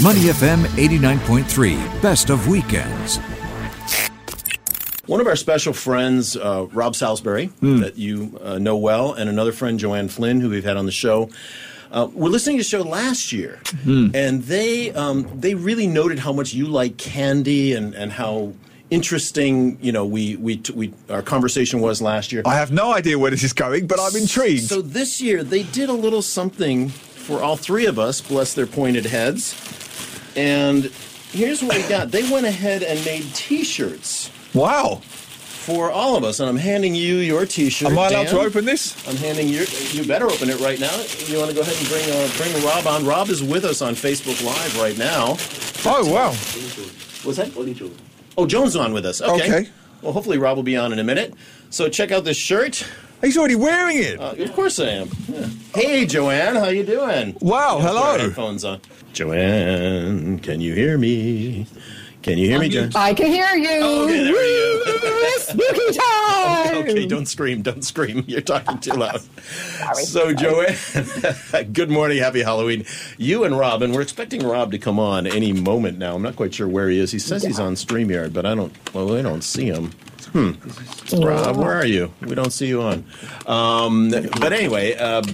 Money FM 89.3, best of weekends. One of our special friends, uh, Rob Salisbury, Hmm. that you uh, know well, and another friend, Joanne Flynn, who we've had on the show. Uh, we're listening to the show last year, Hmm. and they um, they really noted how much you like candy and, and how interesting you know we we, t- we our conversation was last year. I have no idea where this is going, but I'm intrigued. So this year they did a little something for all three of us, bless their pointed heads. And here's what we got. They went ahead and made T-shirts wow. for all of us, and I'm handing you your T-shirt. Am I allowed Dan. to open this? I'm handing you. You better open it right now. You want to go ahead and bring uh, bring Rob on? Rob is with us on Facebook Live right now. Oh, wow. Was that? Oh, Joan's on with us. Okay. Okay. Well, hopefully Rob will be on in a minute. So check out this shirt. He's already wearing it. Uh, of course I am. Yeah. Hey, Joanne, how you doing? Wow, hello. headphones on. Joanne, can you hear me? Can you hear me, Joanne? I can hear you. Okay, there we go. Spooky time. Okay, don't scream, don't scream. You're talking too loud. So, Joanne, good morning, happy Halloween. You and Rob, and we're expecting Rob to come on any moment now. I'm not quite sure where he is. He says he's on StreamYard, but I don't, well, we don't see him. Hmm. Rob, where are you? We don't see you on. Um, but anyway, um,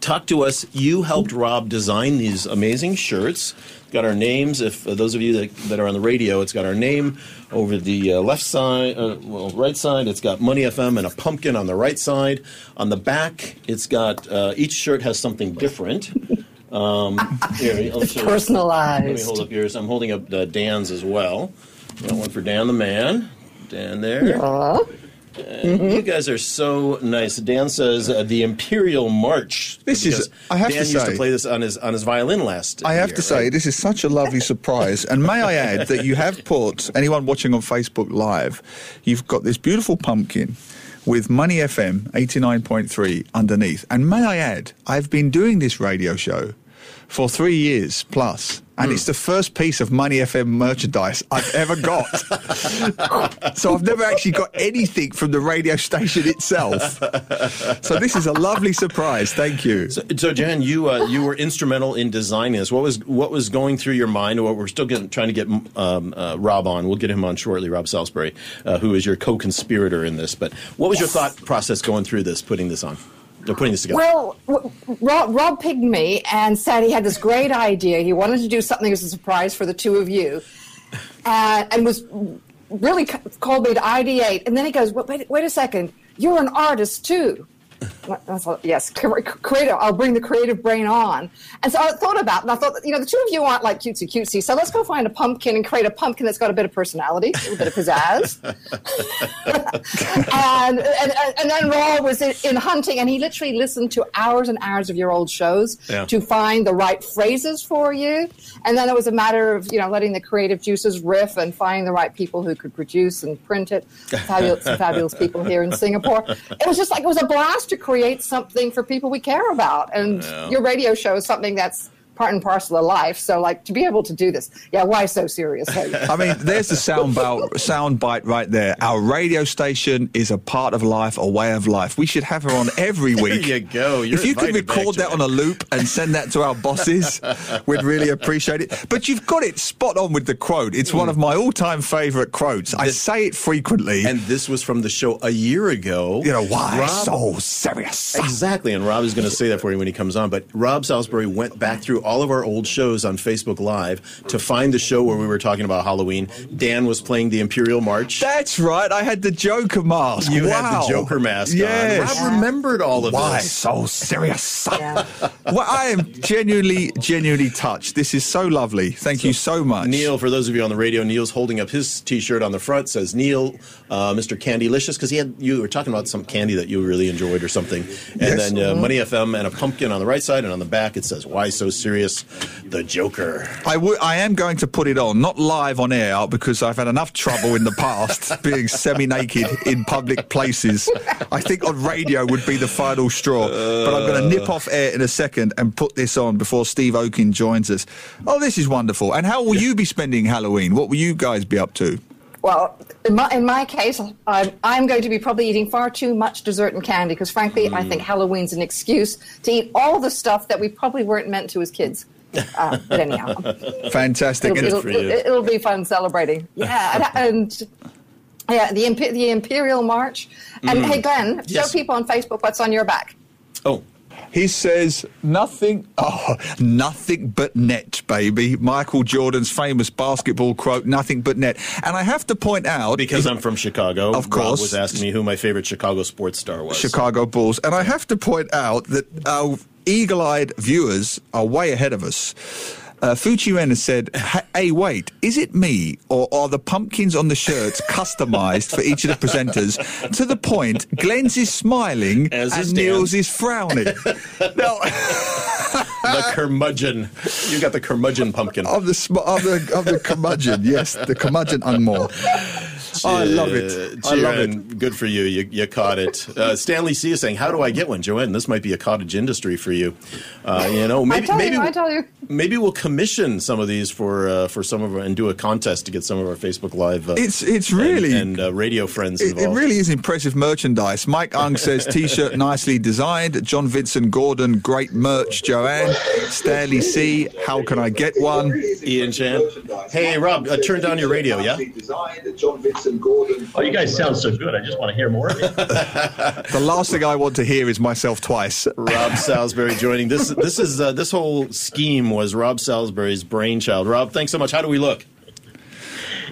talk to us. You helped Rob design these amazing shirts. Got our names. If uh, those of you that, that are on the radio, it's got our name over the uh, left side, uh, well, right side. It's got Money FM and a pumpkin on the right side. On the back, it's got uh, each shirt has something different. Um, here, let me- let me show you. Personalized. Let me hold up yours. I'm holding up uh, Dan's as well. Got one for Dan the man. Dan there. Aw. You guys are so nice. Dan says uh, the Imperial March. This is- I have Dan to used say- to play this on his on his violin last. I have year, to say, right? this is such a lovely surprise. And may I add that you have put, anyone watching on Facebook Live, you've got this beautiful pumpkin with Money FM 89.3 underneath. And may I add, I've been doing this radio show for three years plus, And Hmm. it's the first piece of Money FM merchandise I've ever got. so I've never actually got anything from the radio station itself. So this is a lovely surprise. Thank you. So, so Jan, you uh, you were instrumental in designing this. What was what was going through your mind? Or we're still getting, trying to get um, uh, Rob on. We'll get him on shortly. Rob Salisbury, uh, who is your co-conspirator in this. But what was your thought process going through this, putting this on, or putting this together? Well, Rob, Rob pinged me and said he had this great idea. He wanted to do something as a surprise for the two of you, and, and was really called me to ideate. And then he goes, "Wait, wait, wait a second, you're an artist too." Thought, yes, creative. I'll bring the creative brain on. And so I thought about, it, and I thought, you know, the two of you aren't like cutesy cutesy, so let's go find a pumpkin and create a pumpkin that's got a bit of personality, a bit of pizzazz. and, and and then Rob was in, in hunting, and he literally listened to hours and hours of your old shows Yeah. to find the right phrases for you. And then it was a matter of you know letting the creative juices riff and finding the right people who could produce and print it. Fabulous, fabulous people here in Singapore. It was just like it was a blast to create something for people we care about, and your radio show is something that's part and parcel of life. So like to be able to do this, yeah. Why so serious? I mean, there's the sound, bout, sound bite right there. Our radio station is a part of life, a way of life. We should have her on every there week. you go. You're if you could record that Jan. on a loop and send that to our bosses, we'd really appreciate it. But you've got it spot on with the quote. It's one of my all-time favourite quotes. I say it frequently. And this was from the show a year ago. you know why Rob- so serious? Exactly, and Rob is going to say that for you when he comes on. But Rob Salisbury went back through all of our old shows on Facebook Live to find the show where we were talking about Halloween. Dan was playing the Imperial March. That's right. I had the Joker mask. you wow. had the Joker mask yes. on. Rob remembered all of Why this. Why so serious? Yeah. well, I am genuinely, genuinely touched. This is so lovely. Thank you so much. Neil, for those of you on the radio, Neil's holding up his T-shirt on the front. Says Neil, uh, Mr. Candylicious, because he had you were talking about some candy that you really enjoyed or something, and Yes. then uh, Money FM and a pumpkin on the right side, and on the back it says "Why so serious?" The Joker. I am going to put it on, not live on air, because I've had enough trouble in the past being semi-naked in public places. I think on radio would be the final straw. but I'm going to uh. nip off air in a second and put this on before Steve Okin joins us. Oh, this is wonderful. And how will you be spending Halloween? What will you guys be up to? Well, in my, in my case, I'm, I'm going to be probably eating far too much dessert and candy because, frankly, I think Halloween's an excuse to eat all the stuff that we probably weren't meant to as kids. Uh, but anyhow, Fantastic. it'll, it'll, for you. it- it'll be fun celebrating. Yeah, and, and yeah, the the Imperial March. And hey, Glenn, Mm. Yes. show people on Facebook what's on your back. Oh, He says nothing, oh, nothing but net, baby. Michael Jordan's famous basketball quote, nothing but net. And I have to point out. because I'm from Chicago. Of course. Rob was asking me who my favorite Chicago sports star was. Chicago Bulls. And I have to point out that our eagle eyed viewers are way ahead of us. Uh, Fujiren has said, hey, wait, is it me or are the pumpkins on the shirts customized for each of the presenters to the point Glenn's is smiling As and is Dan. Neil's is frowning? now, the curmudgeon. You got the curmudgeon pumpkin. of the, sm- of the, of the curmudgeon, yes, the curmudgeon Ungmore. I love it. I love it. Jiren, Good for you. You, you caught it. Uh, Stanley C is saying, "How do I get one, Joanne? This might be a cottage industry for you. Uh, you know, maybe I tell maybe you, I tell you. maybe we'll commission some of these for uh, for some of our, and do a contest to get some of our Facebook Live. Uh, It's it's really and, uh, radio friends It, it really is impressive merchandise. Mike Ung says T-shirt nicely designed. John Vincent Gordon, great merch. Joanne, Stanley C. How can I get one? Ian Chan. Hey, Rob, uh, turn down your radio, yeah? Oh, you guys sound so good. I just want to hear more of it. The last thing I want to hear is myself twice. Rob Salisbury joining. This this is uh, this whole scheme was Rob Salisbury's brainchild. Rob, thanks so much. How do we look?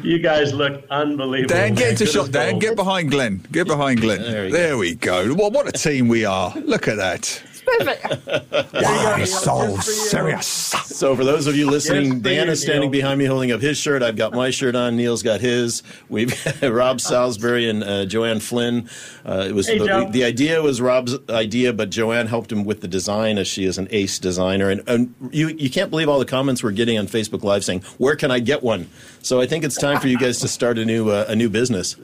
You guys look unbelievable. Dan, get into shot. Dan, get behind Glenn. Get behind Glenn. There we There we go. What, what a team we are. Look at that. Perfect. Why so serious? So, for those of you listening, Dan please, is standing Neil. behind me holding up his shirt. I've got my shirt on. Neil's got his. We've Rob Salisbury and uh, Joanne Flynn. Uh, it was Hey, the, the idea was Rob's idea, but Joanne helped him with the design as she is an ace designer. And, and you you can't believe all the comments we're getting on Facebook Live saying, "Where can I get one?" So I think it's time for you guys to start a new uh, a new business.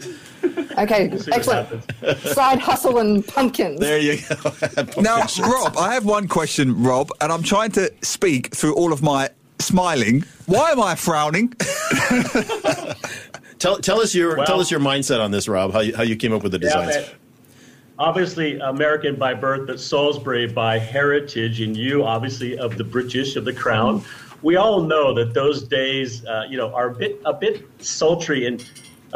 Okay, See what excellent. happens. Side hustle and pumpkins. There you go. Now, Rob, I have one question, Rob, and I'm trying to speak through all of my smiling. Why am I frowning? Tell, tell us your Well- tell us your mindset on this, Rob. How you, how you came up with the Yeah, designs? man. Obviously, American by birth, but Salisbury by heritage, and you, obviously, of the British, of the crown. We all know that those days, uh, you know, are a bit a bit sultry, and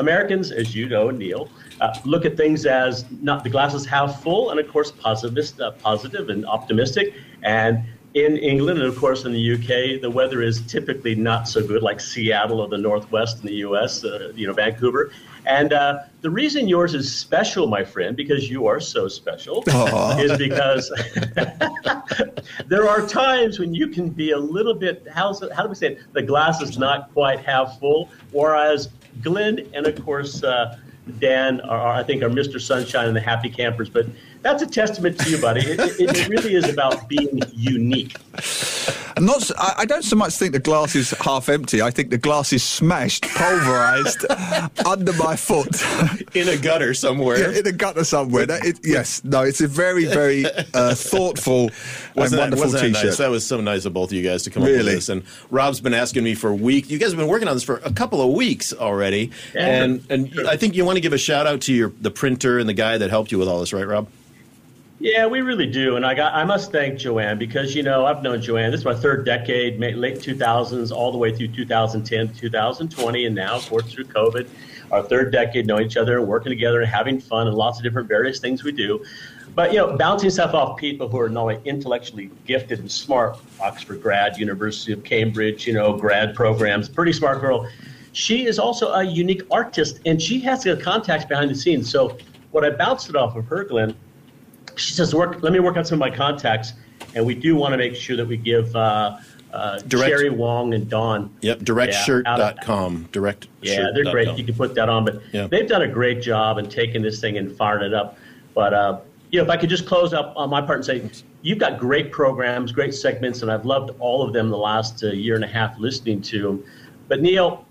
Americans, as you know, Neil, uh, look at things as not the glass is half full, and of course, positivist, uh, positive and optimistic. And in England, and of course in the UK, the weather is typically not so good, like Seattle or the Northwest in the US, uh, you know, Vancouver. And uh, the reason yours is special, my friend, because you are so special, is because there are times when you can be a little bit, how's it, how do we say it? The glass is not quite half full, whereas Glenn and, of course, uh, Dan are, I think, are Mr. Sunshine and the Happy Campers. But that's a testament to you, buddy. It, it, it really is about being unique. I'm not. s- I, I don't so much think the glass is half empty. I think the glass is smashed, pulverized under my foot. In a gutter somewhere. Yeah, in a gutter somewhere. That, it, yes, no, it's a very, very uh, thoughtful and Wasn't that, wonderful wasn't that T-shirt. nice? That was so nice of both of you guys to come up with Really? this. And Rob's been asking me for a week. You guys have been working on this for a couple of weeks already. Yeah. and and I think you want to give a shout out to your the printer and the guy that helped you with all this, right, Rob? Yeah, we really do, and I got I must thank Joanne because you know I've known Joanne. This is my third decade, late 2000s, all the way through 2010, 2020, and now of course through COVID, our third decade knowing each other and working together and having fun and lots of different various things we do. But you know, bouncing stuff off people who are not only intellectually gifted and smart, Oxford grad, University of Cambridge, you know, grad programs, pretty smart girl. She is also a unique artist, and she has the contacts behind the scenes. So what I bounced it off of her, Glenn, she says, "Work. Let me work on some of my contacts, and we do want to make sure that we give uh, uh, Direct- Sherry Wong and Dawn. Yep, directshirt.com. Direct. Yeah, they're great. You can put that on, but Yeah. they've done a great job in taking this thing and firing it up. But uh, you know, if I could just close up on my part and say, you've got great programs, great segments, and I've loved all of them the last uh, year and a half listening to them. But Neil,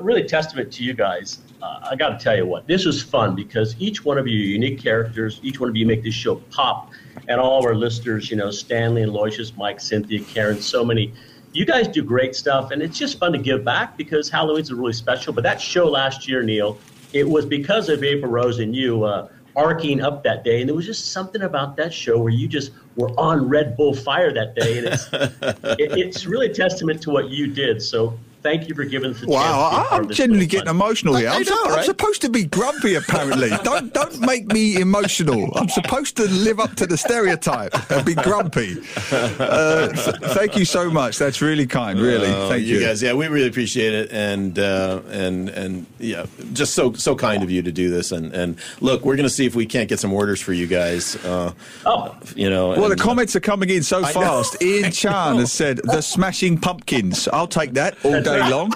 really testament to you guys. Uh, I got to tell you what, this was fun because each one of you unique characters. Each one of you make this show pop, and all of our listeners, you know, Stanley and Loisius, Mike, Cynthia, Karen, so many. You guys do great stuff, and it's just fun to give back because Halloween's really special. But that show last year, Neil, it was because of April Rose and you. Uh, arcing up that day, and there was just something about that show where you just were on Red Bull fire that day, and it's it, it's really a testament to what you did. So thank you for giving us the Wow, to be I, of I'm this genuinely getting fun- emotional here. I I'm, know, I'm supposed to be grumpy, apparently. don't don't make me emotional. I'm supposed to live up to the stereotype and be grumpy. Uh, th- thank you so much. That's really kind. Really, Oh, thank you. guys. Yeah, we really appreciate it, and uh, and and yeah, just so so kind of you to do this. And and look, we're going to see if we can't get some orders for you guys. Uh, Oh. you know. Well, the and, uh, comments are coming in so fast. Ian Chan has said the Smashing Pumpkins. I'll take that all day long.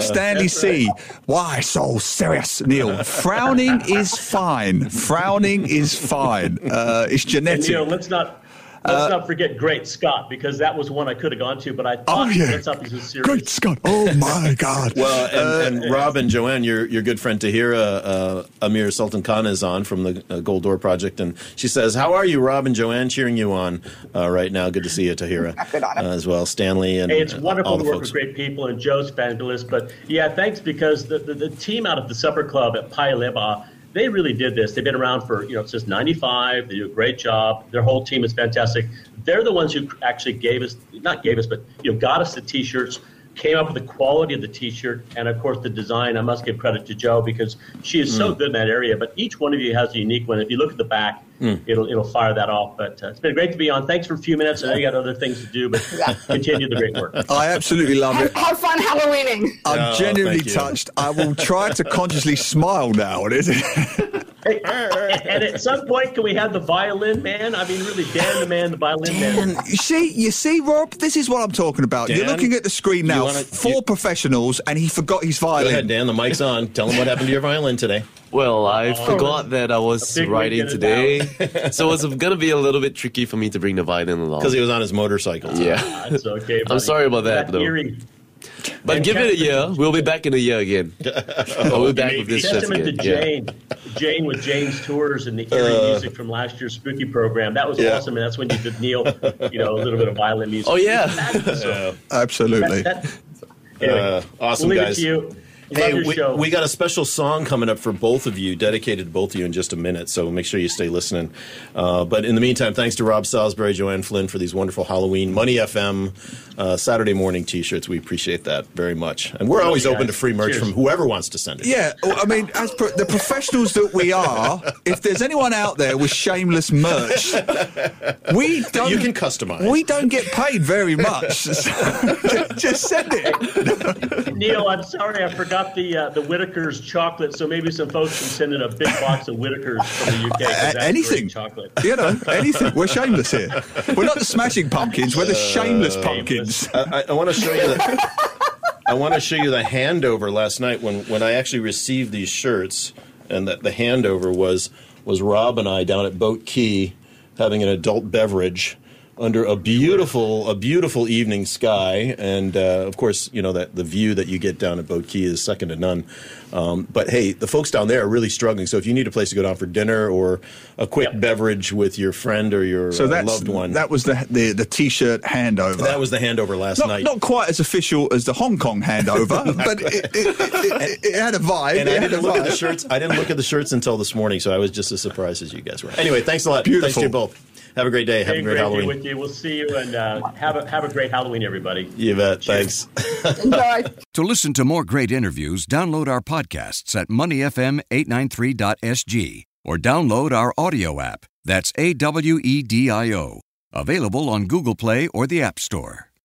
Stanley C. Why so serious, Neil? Frowning is fine. Frowning is fine. Uh, it's And genetic. you know, let's not let's not forget Great Scott because that was one I could have gone to, but I thought Oh, yeah. that's up as a series. Great Scott! Oh my God! Well, Uh, and, and Rob and Joanne, your your good friend Tahira uh, Amir Sultan Khan is on from the uh, Gold Door Project, and she says, "How are you, Rob and Joanne? Cheering you on uh, right now. Good to see you, Tahira, Good on him. uh, as well. Stanley and Hey, it's uh, wonderful all to the work folks. with great people, and Joe's fabulous. But yeah, thanks because the, the, the team out of the Supper Club at Paya Lebar, they really did this. They've been around for, you know, since 95. They do a great job. Their whole team is fantastic. They're the ones who actually gave us, not gave us, but, you know, got us the T-shirts, came up with the quality of the T-shirt, and of course the design. I must give credit to Joe because she is Hmm. so good in that area. But each one of you has a unique one. If you look at the back, Hmm. it'll it'll fire that off. But uh, it's been great to be on. Thanks for a few minutes. I know you got other things to do, but continue the great work. I absolutely love Have, it. have fun Halloweening. I'm Oh, genuinely touched. I will try to consciously smile now. Hey, and at some point, can we have the violin man? I mean, really, Dan the man, the violin man. You see, you see, Rob. This is what I'm talking about. You're looking at the screen now. wanna- four you- professionals, and he forgot his Go violin. ahead, Dan. The mic's on. Tell him what happened to your violin today. Well, I forgot that I was writing big riding weekend today, so it's gonna be a little bit tricky for me to bring the violin along. Because he was on his motorcycle. yeah, That's okay. I'm sorry about that, though. Eerie. but And give it a year. We'll be back in a year again. we'll be back with this shit Testament to again. Yeah. Jane, Jane with Jane's tours and the eerie music from last year's spooky program. That was Uh. Yeah. awesome, and that's when you did Neil, you know, a little bit of violin music. Oh yeah. So, Absolutely. that, that, anyway, Uh, awesome, we'll leave guys. It. Love Hey, your we, show. we got a special song coming up for both of you, dedicated to both of you in just a minute. So make sure you stay listening. Uh, but in the meantime, thanks to Rob Salisbury, Joanne Flynn for these wonderful Halloween Money FM uh, Saturday morning T-shirts. We appreciate that very much, and we're always you, open to free merch Cheers. from whoever wants to send it. Yeah, I mean, as pro- the professionals that we are, if there's anyone out there with shameless merch, we don't. you can customize. We don't get paid very much. So just, just send it. Neil, I'm sorry, I forgot the uh, the Whittaker's chocolate. So maybe some folks can send in a big box of Whittaker's from the UK. That's anything. chocolate. You know, anything. We're shameless here. We're not the smashing pumpkins. We're the shameless pumpkins. I, I, I want to show you the. I want to show you the handover last night when, when I actually received these shirts, and that the handover was was Rob and I down at Boat Quay having an adult beverage under a beautiful a beautiful evening sky, and uh, of course you know that the view that you get down at Boat Quay is second to none. Um, but hey, the folks down there are really struggling. So if you need a place to go down for dinner or a quick Yep. beverage with your friend or your So uh, loved one, that was the the, the t-shirt handover. that was the handover last not, night. not quite as official as the Hong Kong handover, but it, it, it, it had a vibe. and it I didn't a look at the shirts. I didn't look at the shirts until this morning, so I was just as surprised as you guys were. Anyway, thanks a lot. Beautiful. Thanks to you both. Have a great day. Have Hey, a great great Halloween. with you. We'll see you and uh, have a have a great Halloween, everybody. You bet. Cheers. Thanks. Enjoy. To listen to more great interviews, download our podcasts at moneyfm893.sg or download our audio app. That's A W E D I O. Available on Google Play or the App Store.